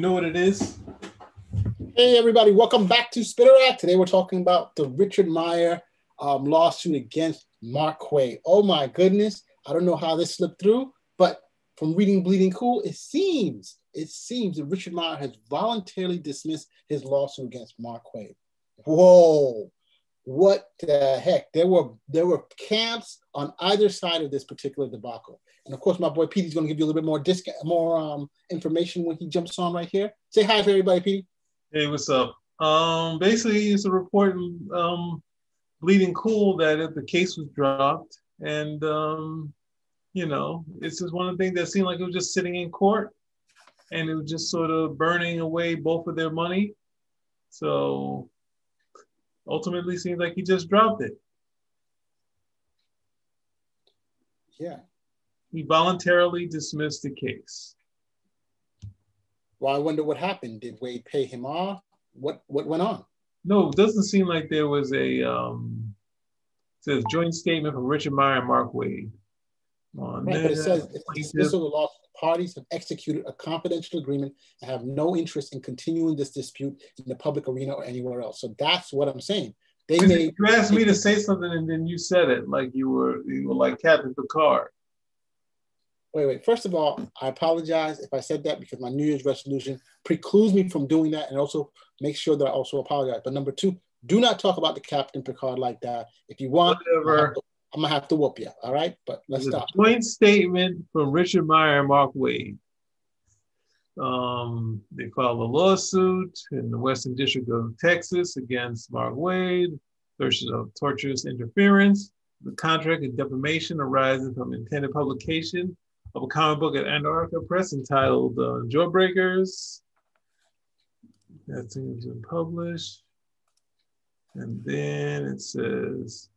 You know what it is? Hey, everybody, welcome back to Spitter Act. Today we're talking about the Richard Meyer um, lawsuit against Mark Waid. Oh my goodness, I don't know how this slipped through, but from reading Bleeding Cool, it seems, it seems that Richard Meyer has voluntarily dismissed his lawsuit against Mark Waid. Whoa, what the heck? There were there were camps on either side of this particular debacle. And of course, my boy Petey's going to give you a little bit more disc, more um, information when he jumps on right here. Say hi to everybody, Petey. Hey, what's up? Um, basically, it's a report um, bleeding cool that the case was dropped, and um, you know, it's just one of the things that seemed like it was just sitting in court, and it was just sort of burning away both of their money. So ultimately, seems like he just dropped it. Yeah, he voluntarily dismissed the case. Well, I wonder what happened. Did Waid pay him off? What what went on? No, it doesn't seem like there was a um, says joint statement from Richard Meyer and Mark Waid. right, but it says dismissal of the law. Parties have executed a confidential agreement and have no interest in continuing this dispute in the public arena or anywhere else. So that's what I'm saying. They may, you asked me to say something and then you said it like you were you were like Captain Picard wait, wait. First of all, I apologize if I said that because my New Year's resolution precludes me from doing that, and also make sure that I also apologize. But number two, do not talk about the Captain Picard like that. If you want, Whatever. I'm gonna have to whoop you. All right, but let's stop. Joint statement from Richard Meyer and Mark Waid. Um, they filed a lawsuit in the Western District of Texas against Mark Waid, versus of tortious interference. The contract of defamation arising from intended publication of a comic book at Antarctica Press entitled uh, Jawbreakers. That thing's been published. And then it says,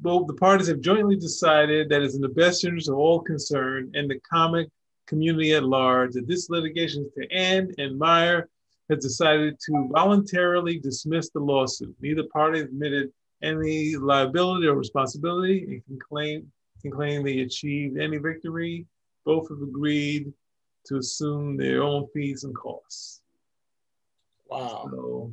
both the parties have jointly decided that it's in the best interest of all concerned and the comic community at large that this litigation is to end, and Meyer has decided to voluntarily dismiss the lawsuit. Neither party admitted any liability or responsibility and can claim can claim they achieved any victory. Both have agreed to assume their own fees and costs. Wow. So,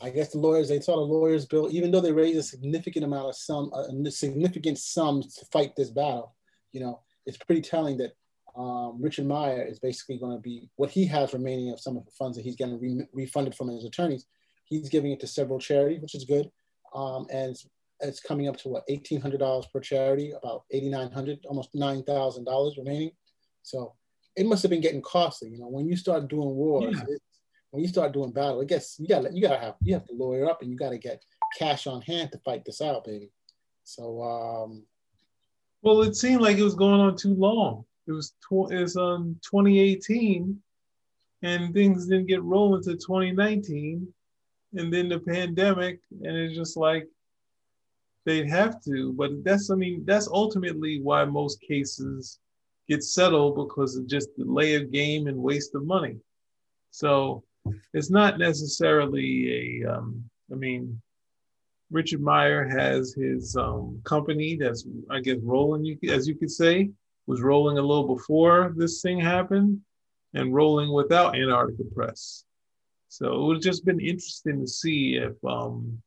I guess the lawyers, they saw the lawyers bill, even though they raised a significant amount of sum, uh, significant sums to fight this battle, you know, it's pretty telling that um, Richard Meyer is basically going to be what he has remaining of some of the funds that he's getting re- refunded from his attorneys. He's giving it to several charities, which is good. Um, and it's coming up to what eighteen hundred dollars per charity, about eighty nine hundred, almost nine thousand dollars remaining. So it must have been getting costly. You know, when you start doing wars, yeah. when you start doing battle, I guess you got you got to have you have to lawyer up and you got to get cash on hand to fight this out, baby. So, um, well, it seemed like it was going on too long. It was tw- it's um 2018, and things didn't get rolling to 2019, and then the pandemic, and it's just like they'd have to, but that's I mean that's ultimately why most cases get settled because of just delay of game and waste of money. So it's not necessarily a. Um, I mean, Richard Meyer has his um, company that's I guess rolling, as you could say, was rolling a little before this thing happened, and rolling without Antarctica Press. So it would have just been interesting to see if um,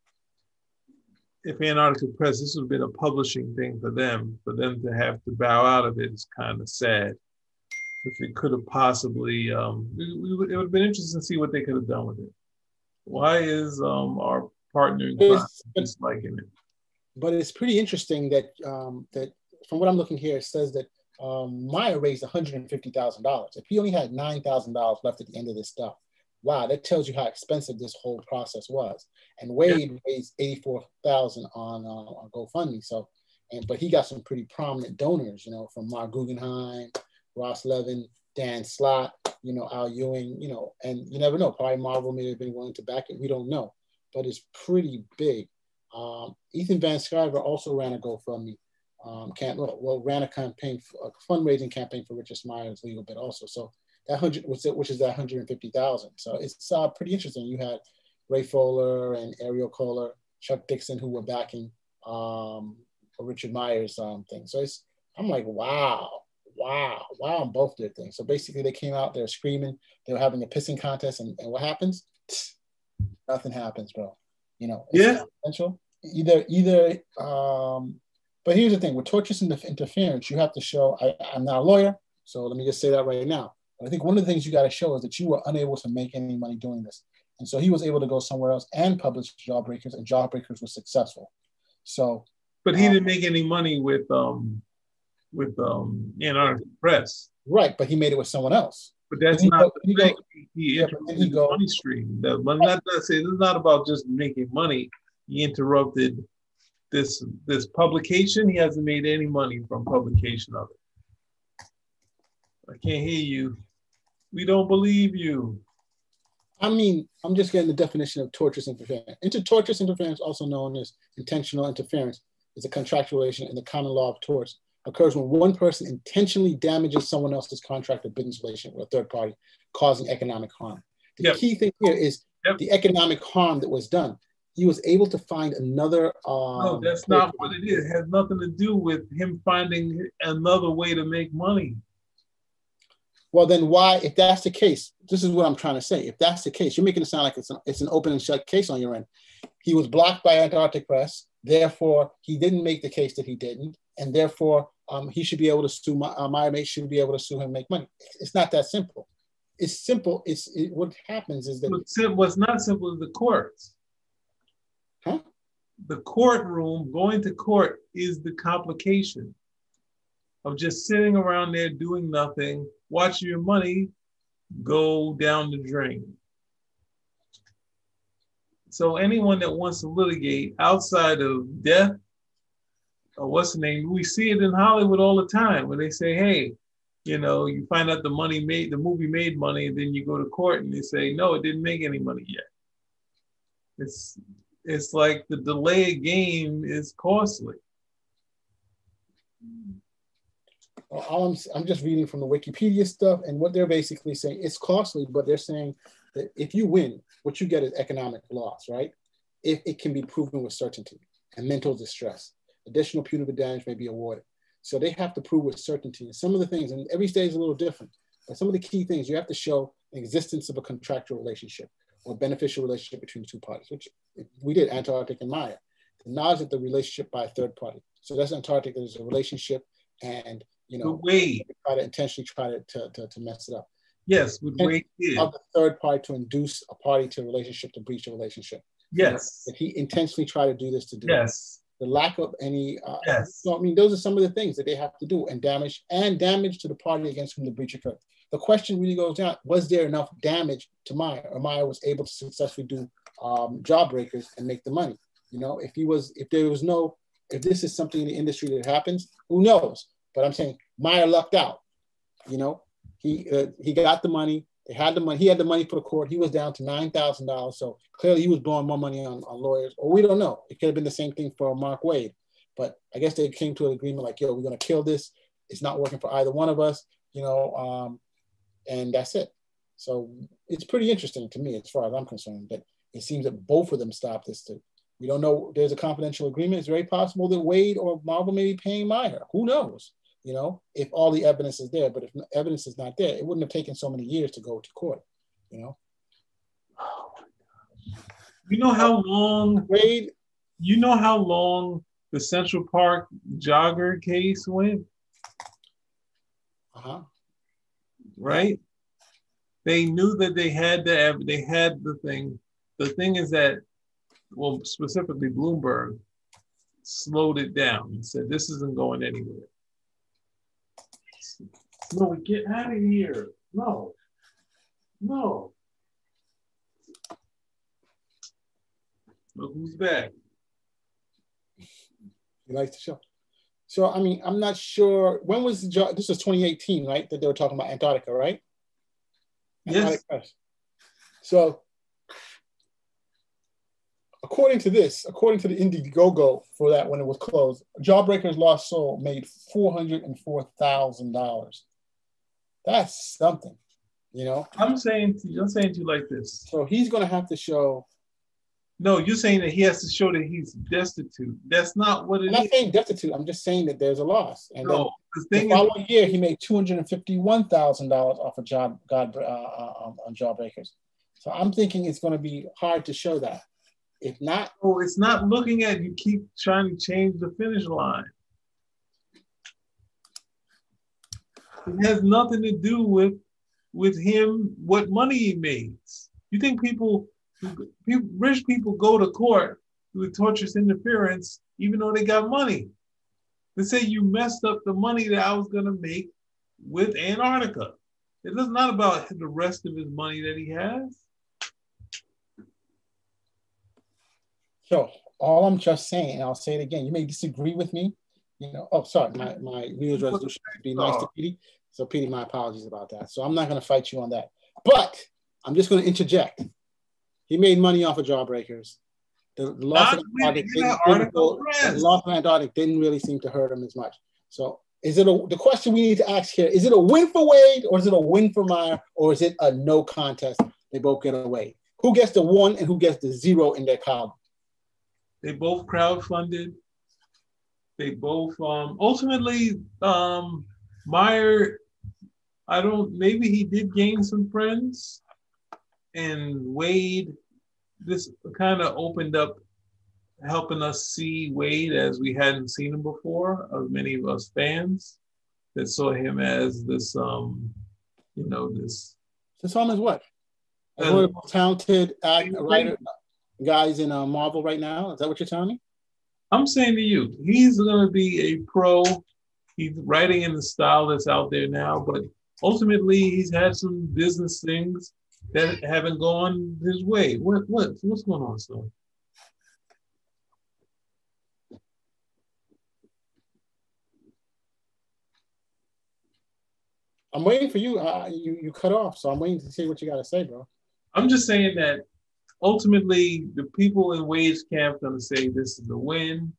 if Antarctica Press, this would have been a publishing thing for them. For them to have to bow out of it is kind of sad. If it could have possibly, um, it, would have been interesting to see what they could have done with it. Why is um, our partner disliking it? But it's pretty interesting that um, that from what I'm looking here, it says that um, Meyer raised $150,000. If he only had $9,000 left at the end of this stuff, wow, that tells you how expensive this whole process was. And Waid yeah. raised 84,000 on, uh, on GoFundMe. So, and, but he got some pretty prominent donors, you know, from Marc Guggenheim, Ross Levin, Dan Slott, you know, Al Ewing, you know, and you never know, probably Marvel may have been willing to back it. We don't know, but it's pretty big. Um, Ethan Van Sciver also ran a GoFundMe um, camp, well, ran a campaign, for, a fundraising campaign for Richard Meyer's legal bit also. So that hundred, which is that 150,000. So it's uh, pretty interesting. You had Ray Fowler and Ariel Kohler, Chuck Dixon, who were backing um, Richard Meyer's um, thing. So it's, I'm like, wow, wow, wow on both their things. So basically, they came out, they were screaming, they were having a pissing contest, and, and what happens? Nothing happens, bro. You know, yeah. Either, either, um, but here's the thing with tortious interference, you have to show. I, I'm not a lawyer, so let me just say that right now. But I think one of the things you got to show is that you were unable to make any money doing this. And so he was able to go somewhere else and publish Jawbreakers, and Jawbreakers was successful. So, but he um, didn't make any money with um with um Antarctic Press. Right, but he made it with someone else. But that's not go, the thing. Go, he yeah, interrupted the money stream. The, but not that say this is not about just making money. He interrupted this this publication. He hasn't made any money from publication of it. I can't hear you. We don't believe you. I mean, I'm just getting the definition of tortious interference. Inter tortious interference, also known as intentional interference, is a contractual relation in the common law of torts. Occurs when one person intentionally damages someone else's contract or business relation with a third party, causing economic harm. The yep. key thing here is yep. the economic harm that was done. He was able to find another. Um, no, that's not what it is. It has nothing to do with him finding another way to make money. Well, then why, if that's the case, this is what I'm trying to say. If that's the case, you're making it sound like it's an, it's an open and shut case on your end. He was blocked by Antarctic Press. Therefore, he didn't make the case that he didn't. And therefore, um, he should be able to sue, my, uh, my mate should be able to sue him and make money. It's not that simple. It's simple. It's it, what happens is that. What's not simple is the courts. Huh? The courtroom, going to court is the complication of just sitting around there doing nothing watching your money go down the drain. So anyone that wants to litigate outside of death, or what's the name? We see it in Hollywood all the time where they say, hey, you know, you find out the money made, the movie made money, and then you go to court and they say, no, it didn't make any money yet. It's it's like the delay game is costly all I'm, I'm just reading from the Wikipedia stuff, and what they're basically saying, it's costly, but they're saying that if you win, what you get is economic loss, right? If it can be proven with certainty and mental distress, additional punitive damage may be awarded. So they have to prove with certainty. And some of the things, and every state is a little different, but some of the key things you have to show existence of a contractual relationship or beneficial relationship between the two parties, which we did, Antarctic and Meyer. The knowledge of the relationship by a third party. So that's Antarctic, there's a relationship and you know, Waid try to intentionally try to, to, to, to mess it up. Yes, with Waid of the third party to induce a party to a relationship to breach a relationship. Yes, that he intentionally tried to do this to do. Yes, the lack of any. Uh, yes. So I mean, those are some of the things that they have to do, and damage and damage to the party against whom the breach occurred. The question really goes down: Was there enough damage to Meyer, or Meyer was able to successfully do um, jawbreakers and make the money? You know, if he was, if there was no, if this is something in the industry that happens, who knows? But I'm saying Meyer lucked out. You know, he uh, he got the money. They had the money. He had the money for the court. He was down to nine thousand dollars. So clearly, he was blowing more money on, on lawyers. Or we don't know. It could have been the same thing for Mark Waid. But I guess they came to an agreement like, yo, we're gonna kill this. It's not working for either one of us. You know, um, and that's it. So it's pretty interesting to me, as far as I'm concerned, that it seems that both of them stopped this. To, we don't know. There's a confidential agreement. It's very possible that Waid or Marvel may be paying Meyer. Who knows? You know, if all the evidence is there. But if evidence is not there, it wouldn't have taken so many years to go to court, you know. You know how long Waid, you know how long the Central Park jogger case went? Uh-huh. Right? They knew that they had the they had the thing. The thing is that, well, specifically Bloomberg slowed it down and said this isn't going anywhere. No, get out of here. No. No. Look who's back. He likes the show. So, I mean, I'm not sure. When was the job? This was 2018, right? That they were talking about Antarctica, right? Yes. So, according to this, according to the Indiegogo for that when it was closed, Jawbreakers Lost Soul made $404,000. That's something, you know. I'm saying to you, I'm saying to you like this. So he's going to have to show No, you're saying that he has to show that he's destitute. That's not what it I'm not is. saying destitute. I'm just saying that there's a loss. And No, the thing the is, year, he made two hundred and fifty-one thousand dollars off of job God uh, uh, um, on jawbreakers. So I'm thinking it's going to be hard to show that. If not, oh, it's not looking at you. Keep trying to change the finish line. It has nothing to do with with him what money he makes. You think people, people rich people go to court with tortious interference even though they got money? They say you messed up the money that I was gonna make with Antarctica. It is not about the rest of his money that he has. so all I'm just saying, and I'll say it again. You may disagree with me. You know. Oh, sorry. My mm-hmm. my New Year's resolution is be uh, nice to Petey. So Petey, my apologies about that. So I'm not going to fight you on that. But I'm just going to interject. He made money off of jawbreakers. The, loss of Antarctic didn't, didn't article go- the loss of Antarctic didn't really seem to hurt him as much. So is it a the question we need to ask here? Is it a win for Waid or is it a win for Meyer or is it a no contest? They both get away. Who gets the one and who gets the zero in their column? They both crowdfunded. They both um ultimately um Meyer, I don't maybe he did gain some friends. And Waid, this kind of opened up helping us see Waid as we hadn't seen him before, of many of us fans that saw him as this um, you know, this So Tom is what? One of the most talented act, writer guys in uh, Marvel right now. Is that what you're telling me? I'm saying to you, he's going to be a pro. He's writing in the style that's out there now, but ultimately, he's had some business things that haven't gone his way. What what what's going on, son? I'm waiting for you. Uh, you you cut off, so I'm waiting to see what you got to say, bro. I'm just saying that ultimately, the people in Waid's camp going to say this is the win.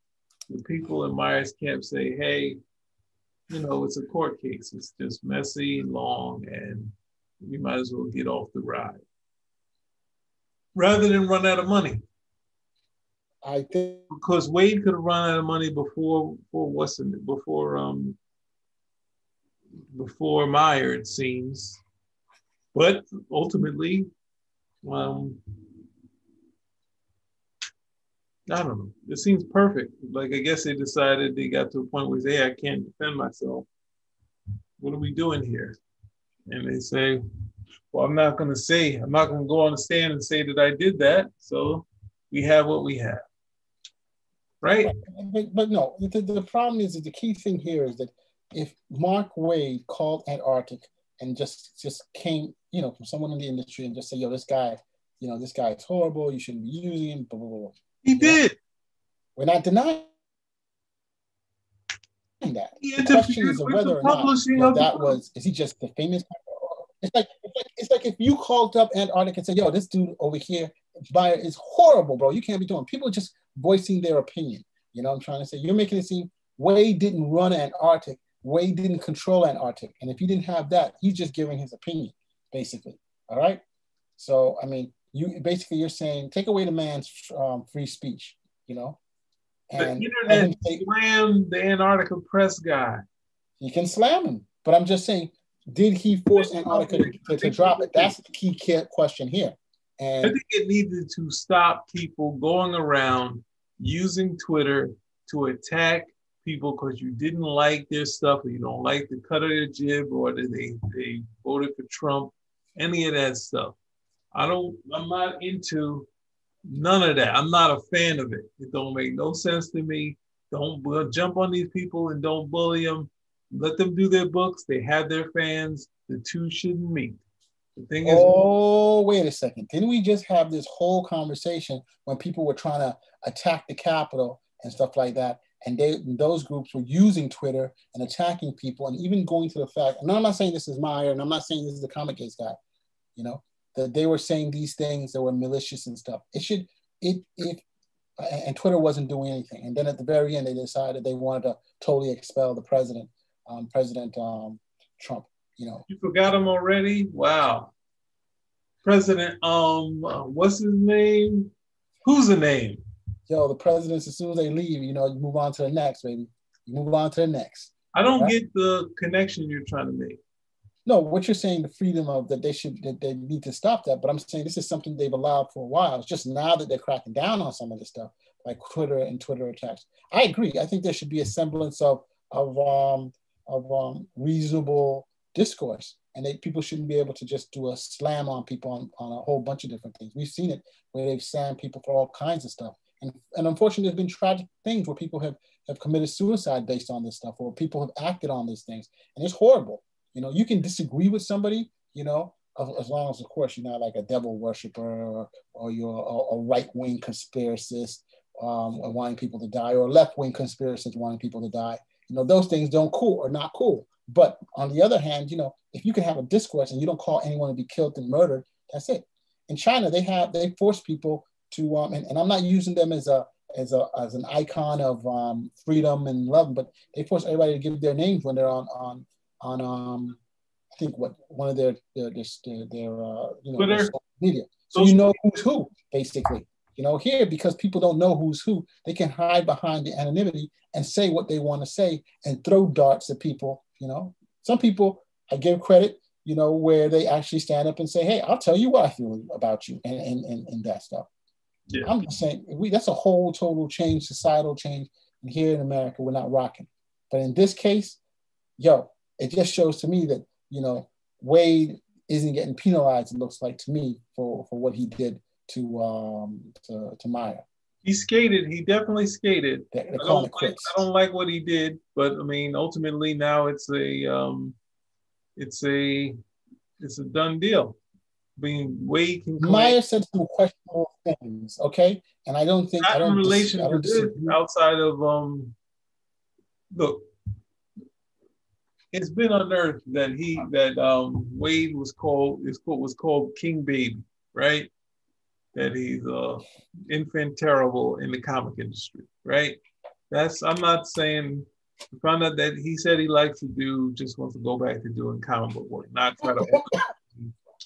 The people in Meyer's camp say, hey, you know, it's a court case. It's just messy, long, and we might as well get off the ride rather than run out of money. I think because Waid could have run out of money before before what's before um before Meyer it seems, but ultimately, um, I don't know. It seems perfect. Like I guess they decided they got to a point where they say, "Hey, I can't defend myself. What are we doing here?" And they say, "Well, I'm not going to say. I'm not going to go on the stand and say that I did that." So we have what we have, right? but, but no, the, the problem is that the key thing here is that if Mark Waid called Antarctic and just just came, you know, from someone in the industry and just say, yo, this guy, you know, this guy is horrible, you shouldn't be using him, blah, blah, blah. He did. We're not denying that. He The question is whether or not that, was, is he just the famous? It's like, it's like, it's like if you called up Antarctic and said, yo, this dude over here, Meyer is horrible, bro. You can't be doing. People just voicing their opinion. You know what I'm trying to say? You're making it seem Waid didn't run Antarctic. Waid didn't control Antarctic. And if you didn't have that, he's just giving his opinion, basically. All right. So, I mean, you basically you're saying take away the man's um, free speech, you know, The and him internet say- slammed the Antarctica press guy. you can slam him. But I'm just saying, did he force Antarctica to, to, to drop it? That's the key question here. I think it needed to stop people going around using Twitter to attack people because you didn't like their stuff or you don't like the cut of their jib or they, they voted for Trump, any of that stuff. I don't, I'm not into none of that. I'm not a fan of it. It don't make no sense to me. Don't jump on these people and don't bully them. Let them do their books. They have their fans. The two shouldn't meet. The thing is, oh, wait a second. Didn't we just have this whole conversation when people were trying to attack the Capitol and stuff like that? And they, those groups were using Twitter and attacking people, and even going to the fact. And I'm not saying this is Meyer, and I'm not saying this is the comic case guy. You know that they were saying these things that were malicious and stuff. It should it it and Twitter wasn't doing anything. And then at the very end, they decided they wanted to totally expel the president, um, President um, Trump. You know, You forgot him already? Wow. President, um, uh, what's his name? Who's the name? Yo, the presidents, as soon as they leave, you know, you move on to the next, baby. You move on to the next. I don't right? get the connection you're trying to make. No, what you're saying, the freedom of that they should that they need to stop that. But I'm saying this is something they've allowed for a while. It's just now that they're cracking down on some of this stuff, like Twitter and Twitter attacks. I agree. I think there should be a semblance of of um of um reasonable discourse and they, people shouldn't be able to just do a slam on people on, on a whole bunch of different things. We've seen it where they've slammed people for all kinds of stuff. And, and unfortunately, there's been tragic things where people have, have committed suicide based on this stuff, or people have acted on these things. And it's horrible. You know, you can disagree with somebody, you know, as long as, of course, you're not like a devil worshiper or, or you're a, a right wing conspiracist um, wanting people to die, or left wing conspiracist wanting people to die. You know, those things don't cool or not cool. But on the other hand, you know, if you can have a discourse and you don't call anyone to be killed and murdered, that's it. In China, they have they force people to um, and, and I'm not using them as a as a as an icon of um, freedom and love, but they force everybody to give their names when they're on on on um I think what one of their their their, their uh, you know their media, so you know who's who basically. You know, here because people don't know who's who, they can hide behind the anonymity and say what they want to say and throw darts at people. You know, some people I give credit, you know, where they actually stand up and say, "Hey, I'll tell you what I feel about you," and and and, and that stuff. Yeah. I'm just saying, we that's a whole total change, societal change. And here in America, we're not rocking. But in this case, yo, it just shows to me that you know Waid isn't getting penalized. It looks like to me for for what he did to um to, to Meyer. He skated. He definitely skated. They, they I, don't like, I don't like what he did, but I mean, ultimately now it's a um, it's a it's a done deal. I mean, Waid can. Meyer said some questionable things, okay, and I don't think not I don't in relation dis- to this outside of um. Look, it's been unearthed that he that um Waid was called is was called King Baby, right? that he's uh, infant terrible in the comic industry, right? That's I'm not saying. I found out that he said he likes to do just wants to go back to doing comic book work, not try to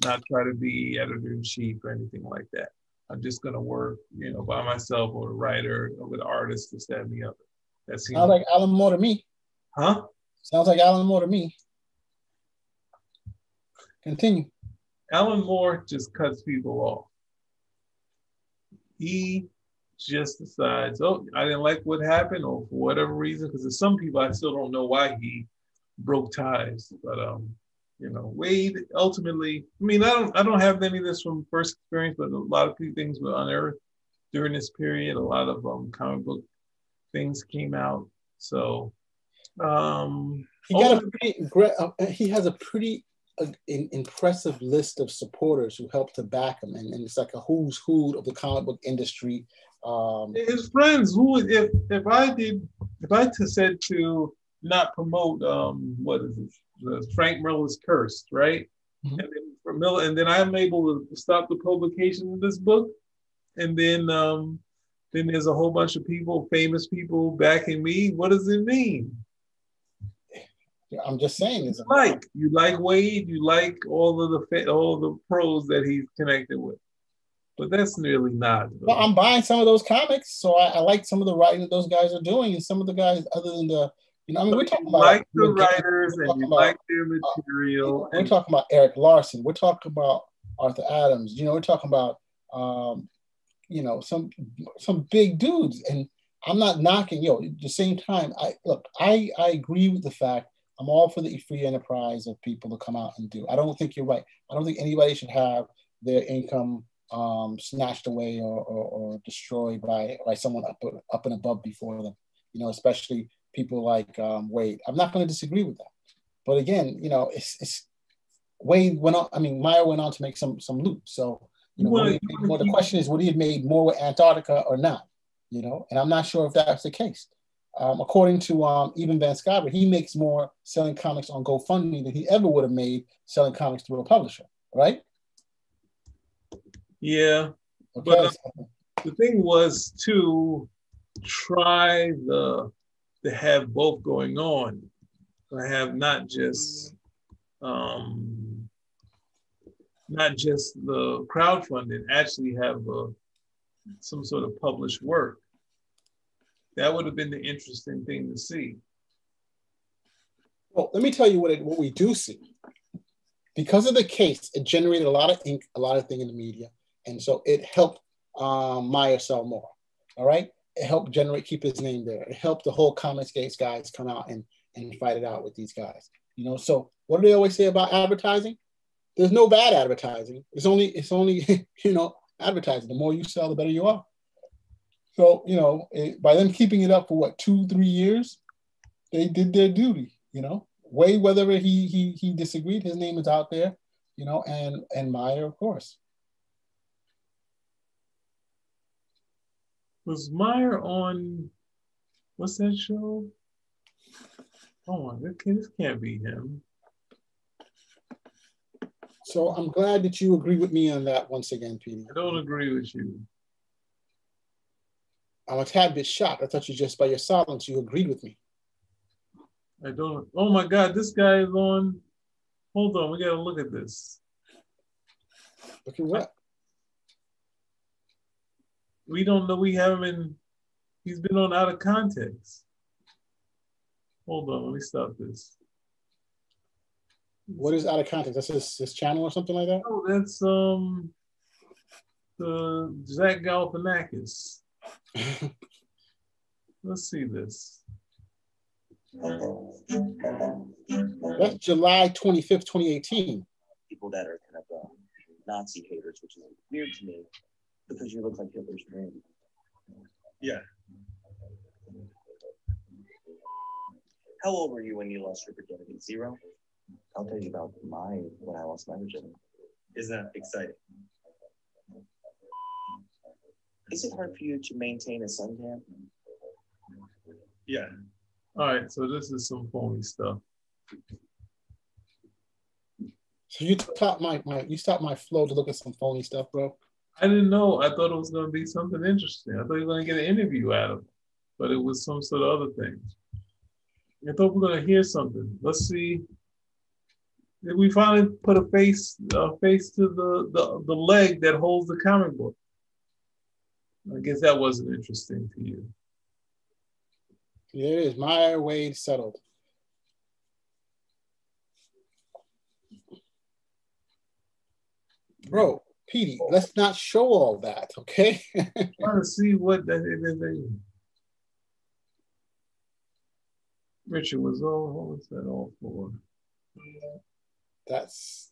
not try to be editor in chief or anything like that. I'm just gonna work, you know, by myself or a writer or with an artist to stand me up. That seems sounds like Alan Moore to me. Huh? Sounds like Alan Moore to me. Continue. Alan Moore just cuts people off he just decides, oh, I didn't like what happened, or for whatever reason, because there's some people I still don't know why he broke ties. But um, you know, Waid ultimately, I mean, I don't I don't have any of this from first experience, but a lot of things were unearthed during this period. A lot of um comic book things came out. So um he got a pretty uh, he has a pretty an impressive list of supporters who helped to back him, and, and it's like a who's who of the comic book industry. Um, His friends, who if if I did, if I said to not promote um what is it, Frank Miller's Cursed, right? Mm-hmm. And then for Miller, and then I'm able to stop the publication of this book, and then um then there's a whole bunch of people, famous people backing me. What does it mean? I'm just saying. It's like you like Waid, you like all of the all the pros that he's connected with, but that's nearly not. Well, I'm buying some of those comics, so I, I, like some of the writing that those guys are doing, and some of the guys other than the. You know, I mean, we're talking about like the writers and you about, like their material. Uh, we're talking about Erik Larsen. We're talking about Arthur Adams. You know, we're talking about um, you know some some big dudes, and I'm not knocking. Yo, at the same time, I look. I I agree with the fact I'm all for the free enterprise of people to come out and do. I don't think you're right. I don't think anybody should have their income um, snatched away or, or, or, destroyed by by someone up up and above before them. You know, especially people like um, Waid. I'm not going to disagree with that. But again, you know, it's, it's Waid went on. I mean, Meyer went on to make some some loot. So you know, well, well, the question is, would he have made more with Antarctica or not? You know, and I'm not sure if that's the case. Um, according to um, Evan Van Sciver, he makes more selling comics on GoFundMe than he ever would have made selling comics through a publisher, right? Yeah. Okay. But uh, the thing was to try the to have both going on. I have not just um, not just the crowdfunding, actually have a some sort of published work. That would have been the interesting thing to see. Well, let me tell you what it, what we do see. Because of the case, it generated a lot of ink, a lot of thing in the media, and so it helped um, Meyer sell more. All right, it helped generate keep his name there. It helped the whole Comics Gates guys come out and and fight it out with these guys. You know, so what do they always say about advertising? There's no bad advertising. It's only it's only you know advertising. The more you sell, the better you are. So you know, it, by them keeping it up for what two three years, they did their duty. You know, Way whether he he he disagreed, his name is out there. You know, and and Meyer, of course. Was Meyer on what's that show? Oh, this, this can't be him. So I'm glad that you agree with me on that once again, Peter. I don't agree with you. I'm a tad bit shocked. I thought you just by your silence you agreed with me. I don't. Oh my God, this guy is on. Hold on, we gotta look at this. Look at what? We don't know. We haven't been. He's been on out of context. Hold on, let me stop this. What is out of context? That's his, his channel or something like that? Oh, that's um the Zach Galifianakis. Let's see this. That's July 25th, 2018. People that are kind of uh, Nazi haters, which is weird to me because you look like Hitler's dream. Yeah. How old were you when you lost your virginity? Zero? I'll tell you about my when I lost my virginity. Isn't that exciting? Is it hard for you to maintain a suntan? Yeah. All right, so this is some phony stuff. So you stopped my, my you stopped my flow to look at some phony stuff, bro. I didn't know. I thought it was going to be something interesting. I thought you were going to get an interview out of it, but it was some sort of other thing. I thought we are going to hear something. Let's see. Did we finally put a face a face to the, the the leg that holds the comic book? I guess that wasn't interesting to you. There it is. Meyer Waid settled. Bro, Petey, let's not show all that, okay? I trying to see what that is. Richard was all, what was that all for? That's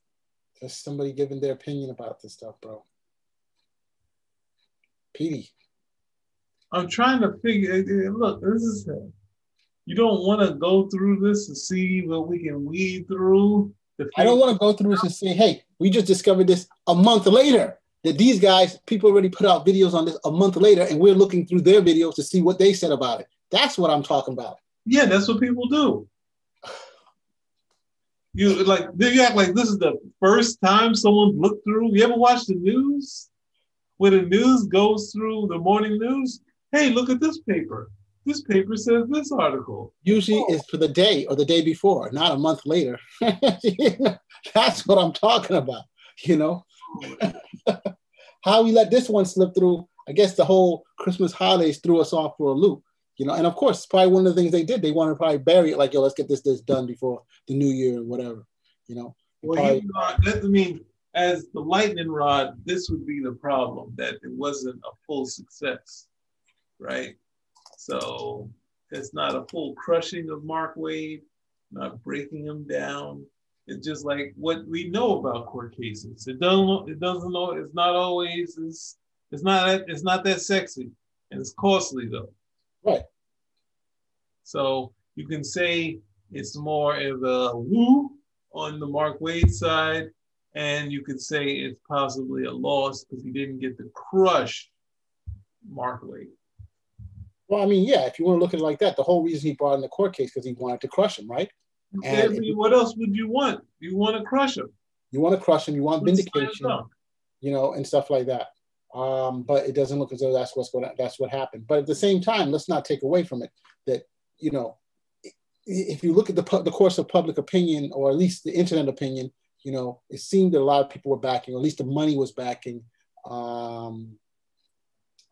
just somebody giving their opinion about this stuff, bro. Petey, I'm trying to figure. Eh, eh, look, this is. You don't want to go through this to see what we can weed through. I don't want to go through this and say, "Hey, we just discovered this a month later." That these guys, people already put out videos on this a month later, and we're looking through their videos to see what they said about it. That's what I'm talking about. Yeah, that's what people do. You like you act like this is the first time someone looked through. You ever watch the news? When the news goes through the morning news, hey, look at this paper. This paper says this article. Usually oh. it's for the day or the day before, not a month later. That's what I'm talking about, you know? How we let this one slip through, I guess the whole Christmas holidays threw us off for a loop, you know? And of course, probably one of the things they did, they want to probably bury it like, yo, let's get this this done before the new year or whatever, you know? Well, probably, you know, that, I mean, as the lightning rod, this would be the problem that it wasn't a full success right? So it's not a full crushing of Mark Waid, not breaking him down. It's just like what we know about court cases. It doesn't. It doesn't know. It's not always. It's, it's not. It's not that sexy, and it's costly though. Right. So you can say it's more of a woo on the Mark Waid side, and you could say it's possibly a loss because he didn't get to crush Mark Waid. Well, I mean, yeah, if you want to look at it like that, the whole reason he brought in the court case because he wanted to crush him, right? And what else would you want? You want to crush him. You want to crush him. You want vindication, you know, and stuff like that. Um, but it doesn't look as though that's what's going. To, that's what happened. But at the same time, let's not take away from it that you know, if you look at the the course of public opinion, or at least the internet opinion, you know, it seemed that a lot of people were backing, or at least the money was backing um,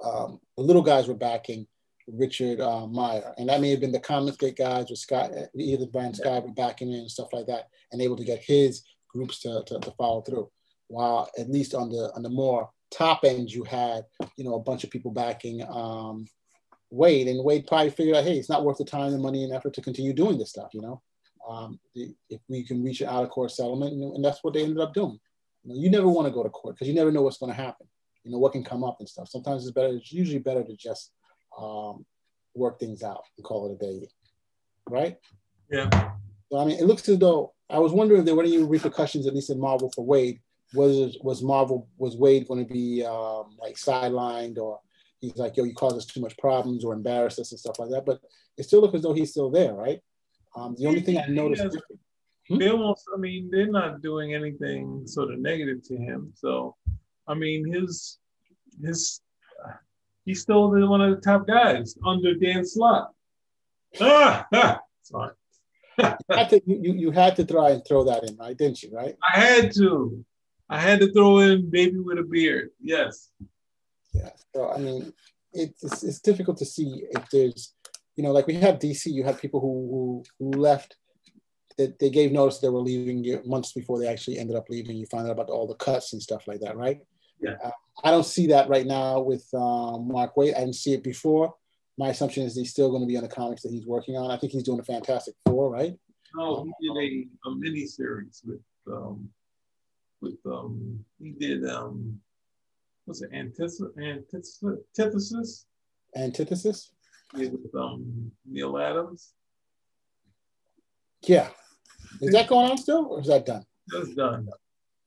um, the little guys were backing Richard uh, Meyer, and that may have been the Comicsgate guys with Scott, either Brian Scott were backing in and stuff like that, and able to get his groups to, to, to follow through. While at least on the on the more top end, you had you know a bunch of people backing um, Waid, and Waid probably figured out, hey, it's not worth the time, the money, and effort to continue doing this stuff. You know, um, the, if we can reach an out of court settlement, and, and, that's what they ended up doing. You, know, you never want to go to court because you never know what's going to happen. You know what can come up and stuff. Sometimes it's better. It's usually better to just um, work things out and call it a day, right? Yeah. So I mean, it looks as though I was wondering if there were any repercussions, at least in Marvel, for Waid. Was was Marvel was Waid going to be um, like sidelined, or he's like, yo, you caused us too much problems, or embarrassed us and stuff like that? But it still looks as though he's still there, right? Um, the only thing I noticed. Has, hmm? They almost, I mean, they're not doing anything sort of negative to him. So, I mean, his his he's still one of the top guys under Dan Slott. Ah, ah sorry. you, had to, you, you had to try and throw that in, right? Didn't you? Right? I had to. I had to throw in baby with a beard. Yes. Yeah. So I mean, it's it's difficult to see if there's, you know, like we have DC. You have people who who, who left. That they gave notice they were leaving months before they actually ended up leaving. You find out about all the cuts and stuff like that, right? Yeah. Uh, I don't see that right now with um, Mark Waid. I didn't see it before my assumption is he's still going to be on the comics that he's working on. I think he's doing a Fantastic Four, right? No, he did a, a mini series with um with um he did um what's it antithesis antithesis antithesis with um Neal Adams. Yeah, is that going on still, or is that done? That's done.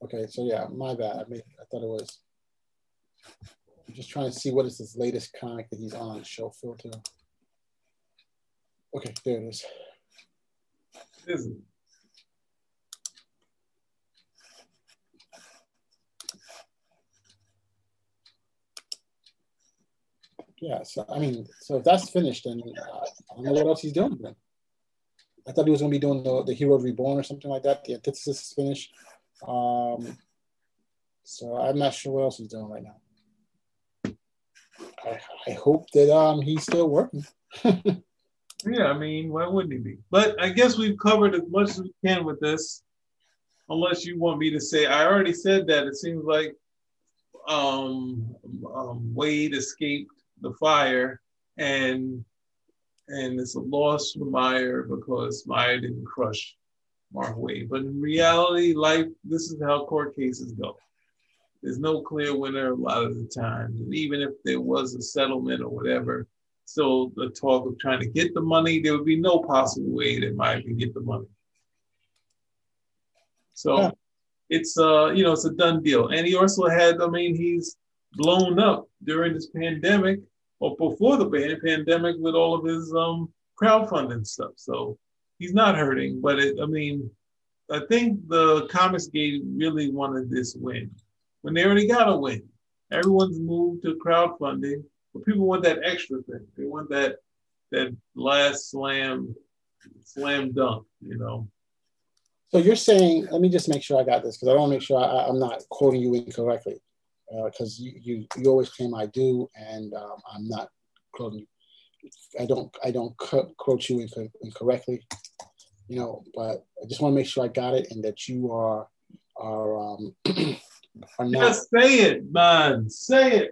Okay, so yeah, my bad. I mean, I thought it was. I'm just trying to see what is his latest comic that he's on. Show filter. Okay, there it is. Is Yeah, so I mean, so if that's finished, then uh, I don't know what else he's doing then. I thought he was going to be doing the, the Hero Reborn or something like that. The antithesis is finished. Um, so I'm not sure what else he's doing right now. I, I hope that um he's still working. yeah, I mean, why wouldn't he be? But I guess we've covered as much as we can with this. Unless you want me to say, I already said that. It seems like um, um, Waid escaped the fire, and and it's a loss for Meyer because Meyer didn't crush Mark Waid. But in reality, life, this is how court cases go. There's no clear winner a lot of the time. And even if there was a settlement or whatever, still the talk of trying to get the money, there would be no possible way that Mike can get the money. So yeah. it's uh, you know, it's a done deal. And he also had, I mean, he's blown up during this pandemic or before the pandemic with all of his um crowdfunding stuff. So he's not hurting, but it, I mean, I think the Comicsgate really wanted this win when they already got a win. Everyone's moved to crowdfunding, but people want that extra thing. They want that that last slam, slam dunk, you know. So you're saying, let me just make sure I got this because I want to make sure I, am not quoting you incorrectly, because uh, you, you, you always claim I do, and um, I'm not quoting you. I don't I don't quote you inc- incorrectly, you know. But I just want to make sure I got it and that you are are um, Just say it, man. Say it.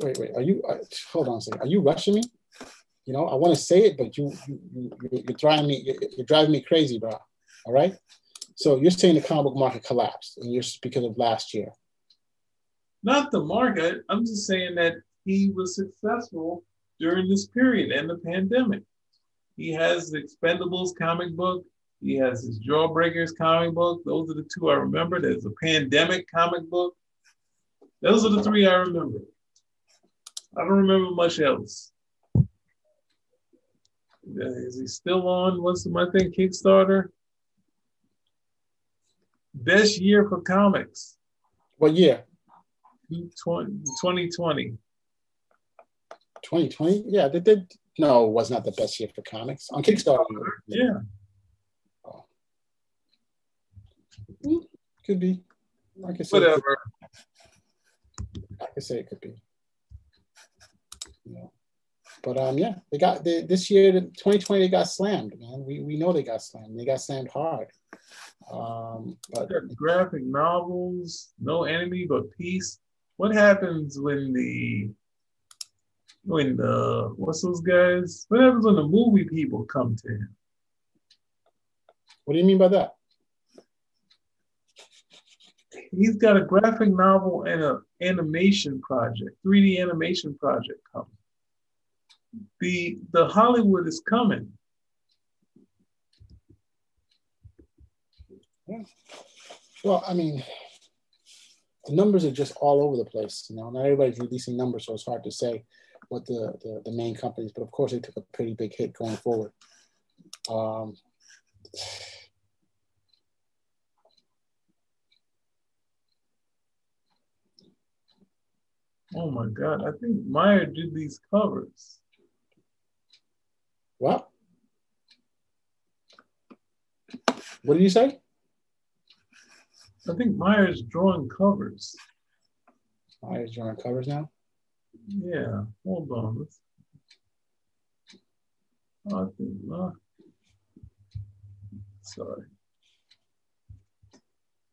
Wait, wait. Are you? Uh, hold on a second. Are you rushing me? You know, I want to say it, but you, you, you are driving me. You're, you're driving me crazy, bro. All right. So you're saying the comic book market collapsed, and you're because of last year. Not the market. I'm just saying that he was successful during this period and the pandemic. He has the Expendables comic book. He has his Jawbreakers comic book. Those are the two I remember. There's a pandemic comic book. Those are the three I remember. I don't remember much else. Uh, is he still on? What's my thing? Kickstarter? Best year for comics. What year? 2020. 2020? Yeah, they did. No, it was not the best year for comics. On Kickstarter. Yeah. Could be. Like I said, Whatever. I could say it could be. Know. But um, yeah, they got they, this year, 2020, they got slammed, man. We, we know they got slammed. They got slammed hard. Um, but graphic novels, no enemy but peace. What happens when the when the what's those guys? What happens when the movie people come to him? What do you mean by that? He's got a graphic novel and an animation project, 3D animation project coming. The the Hollywood is coming. Yeah. Well, I mean, the numbers are just all over the place. You know, not everybody's releasing numbers, so it's hard to say what the, the, the main companies. But of course, they took a pretty big hit going forward. Um, oh my God! I think Meyer did these covers. What? What did you say? I think Meyer's drawing covers. Meyer's drawing covers now? Yeah, hold on. I think, uh, sorry.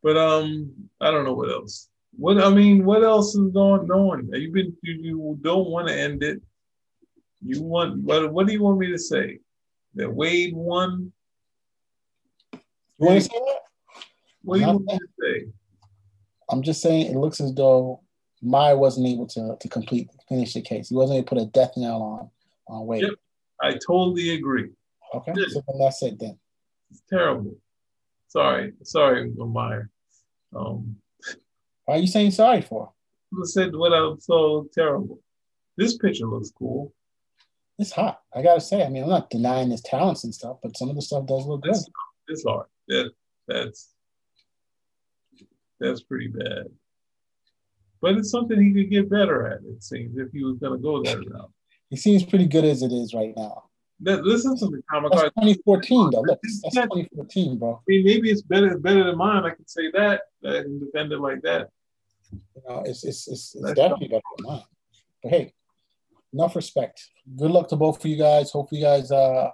But um, I don't know what else. What I mean, what else is going on? You've been you, you don't want to end it. You want what? What do you want me to say? That Waid won. You want to say that? What do you want to say? I'm just saying it looks as though Meyer wasn't able to to complete finish the case. He wasn't able to put a death knell on on Waid. Yep, I totally agree. Okay, so then that's it then. It's terrible. Sorry, sorry, Meyer. Um, Why are you saying sorry for? I said what I was so terrible. This picture looks cool. It's hot. I gotta say. I mean, I'm not denying his talents and stuff, but some of the stuff does look it's, good. It's hard. That that's that's pretty bad. But it's something he could get better at, it seems, if he was going to go that route. He seems pretty good as it is right now. That, listen to the comic that's 2014, though. Look, that's 2014, bro. I mean, maybe it's better better than mine. I can say that. I can defend it like that. You know, it's it's it's, it's definitely better than mine. But hey, enough respect. Good luck to both of you guys. Hope you guys uh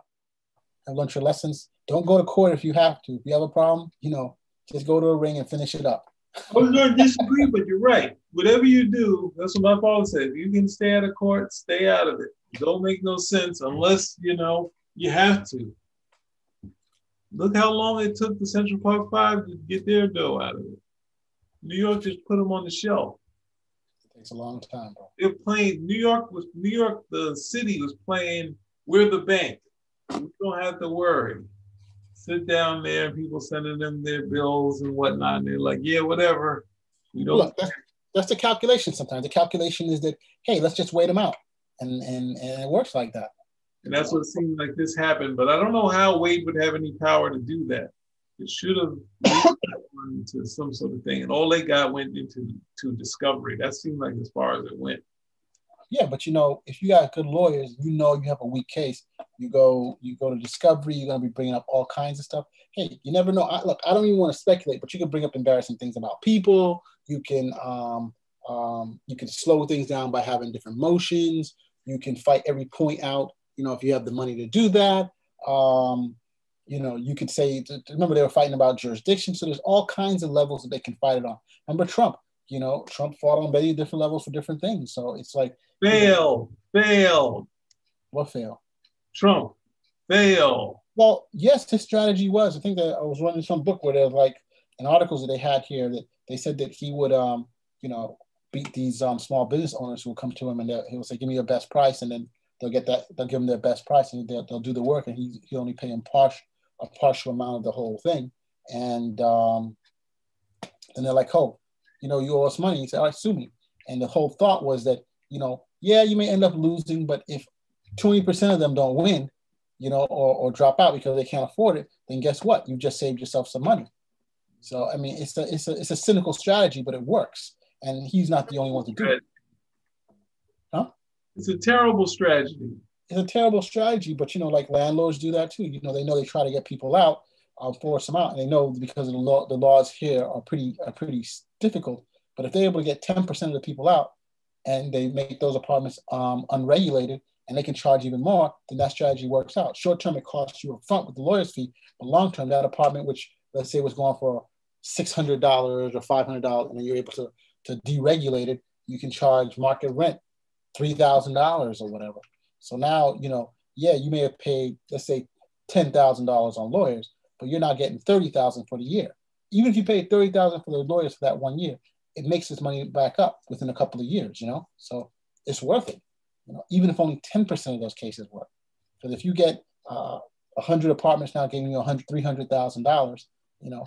have learned your lessons. Don't go to court if you have to. If you have a problem, you know, just go to a ring and finish it up. I was going to disagree, but you're right. Whatever you do, that's what my father said. If you can stay out of court, stay out of it. it. Don't make no sense unless you know you have to. Look how long it took the Central Park Five to get their dough out of it. New York just put them on the shelf. It takes a long time, bro. They're playing. New York was New York. The city was playing. We're the bank. We don't have to worry sit down there and people sending them their bills and whatnot. And they're like, yeah, whatever. We don't. Look, that's, that's the calculation sometimes. The calculation is that, hey, let's just wait them out. And, and, and it works like that. And that's what seemed like this happened. But I don't know how Waid would have any power to do that. It should have gone to some sort of thing. And all they got went into to discovery. That seemed like as far as it went. Yeah, but you know, if you got good lawyers, you know you have a weak case. You go, you go to discovery. You're gonna be bringing up all kinds of stuff. Hey, you never know. I, look, I don't even want to speculate, but you can bring up embarrassing things about people. You can, um, um, you can slow things down by having different motions. You can fight every point out. You know, if you have the money to do that. Um, you know, you could say. Remember, they were fighting about jurisdiction. So there's all kinds of levels that they can fight it on. Remember Trump you know, Trump fought on many different levels for different things. So it's like fail, you know, fail. What fail? Trump, fail. Well, yes, his strategy was. I think that I was running some book where there's like in articles that they had here that they said that he would, um, you know, beat these um, small business owners who will come to him and he will say, "Give me your best price," and then they'll get that. They'll give him their best price, and they'll, they'll do the work, and he he only pay him partial a partial amount of the whole thing, and um, and they're like, "Oh, you know, you owe us money. He said, all right, sue me. And the whole thought was that, you know, yeah, you may end up losing, but if 20% of them don't win, you know, or, or drop out because they can't afford it, then guess what? You just saved yourself some money. So I mean, it's a it's a it's a cynical strategy, but it works. And he's not the only one to do it. Huh? It's a terrible strategy. It's a terrible strategy, but you know, like landlords do that too. You know, they know they try to get people out, uh, force them out, and they know because of the law, the laws here are pretty are pretty difficult. But if they're able to get 10% of the people out, and they make those apartments um, unregulated and they can charge even more, then that strategy works out. Short term, it costs you a front with the lawyer's fee, but long term, that apartment, which let's say was going for $600 or $500, and then you're able to, to deregulate it, you can charge market rent $3,000 or whatever. So now, you know, yeah, you may have paid, let's say, $10,000 on lawyers, but you're not getting 30,000 for the year. Even if you paid 30,000 for the lawyers for that one year, it makes this money back up within a couple of years, you know? So it's worth it, you know, even if only 10% of those cases work. Because if you get uh, 100 apartments now giving you 100, $300,000, you know,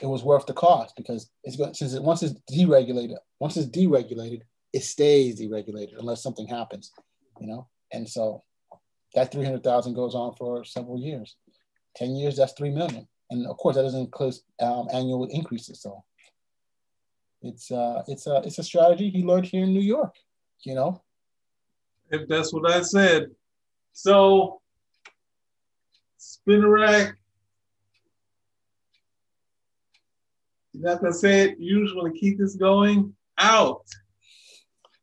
it was worth the cost because it's going, since it, once it's deregulated, once it's deregulated, it stays deregulated unless something happens, you know? And so that 300,000 goes on for several years. 10 years, that's 3 million. And of course, that doesn't include um, annual increases. So it's uh, it's a it's a strategy he learned here in New York. You know, if that's what I said. So, Spinnerack. Gonna say it. You just want to keep this going out.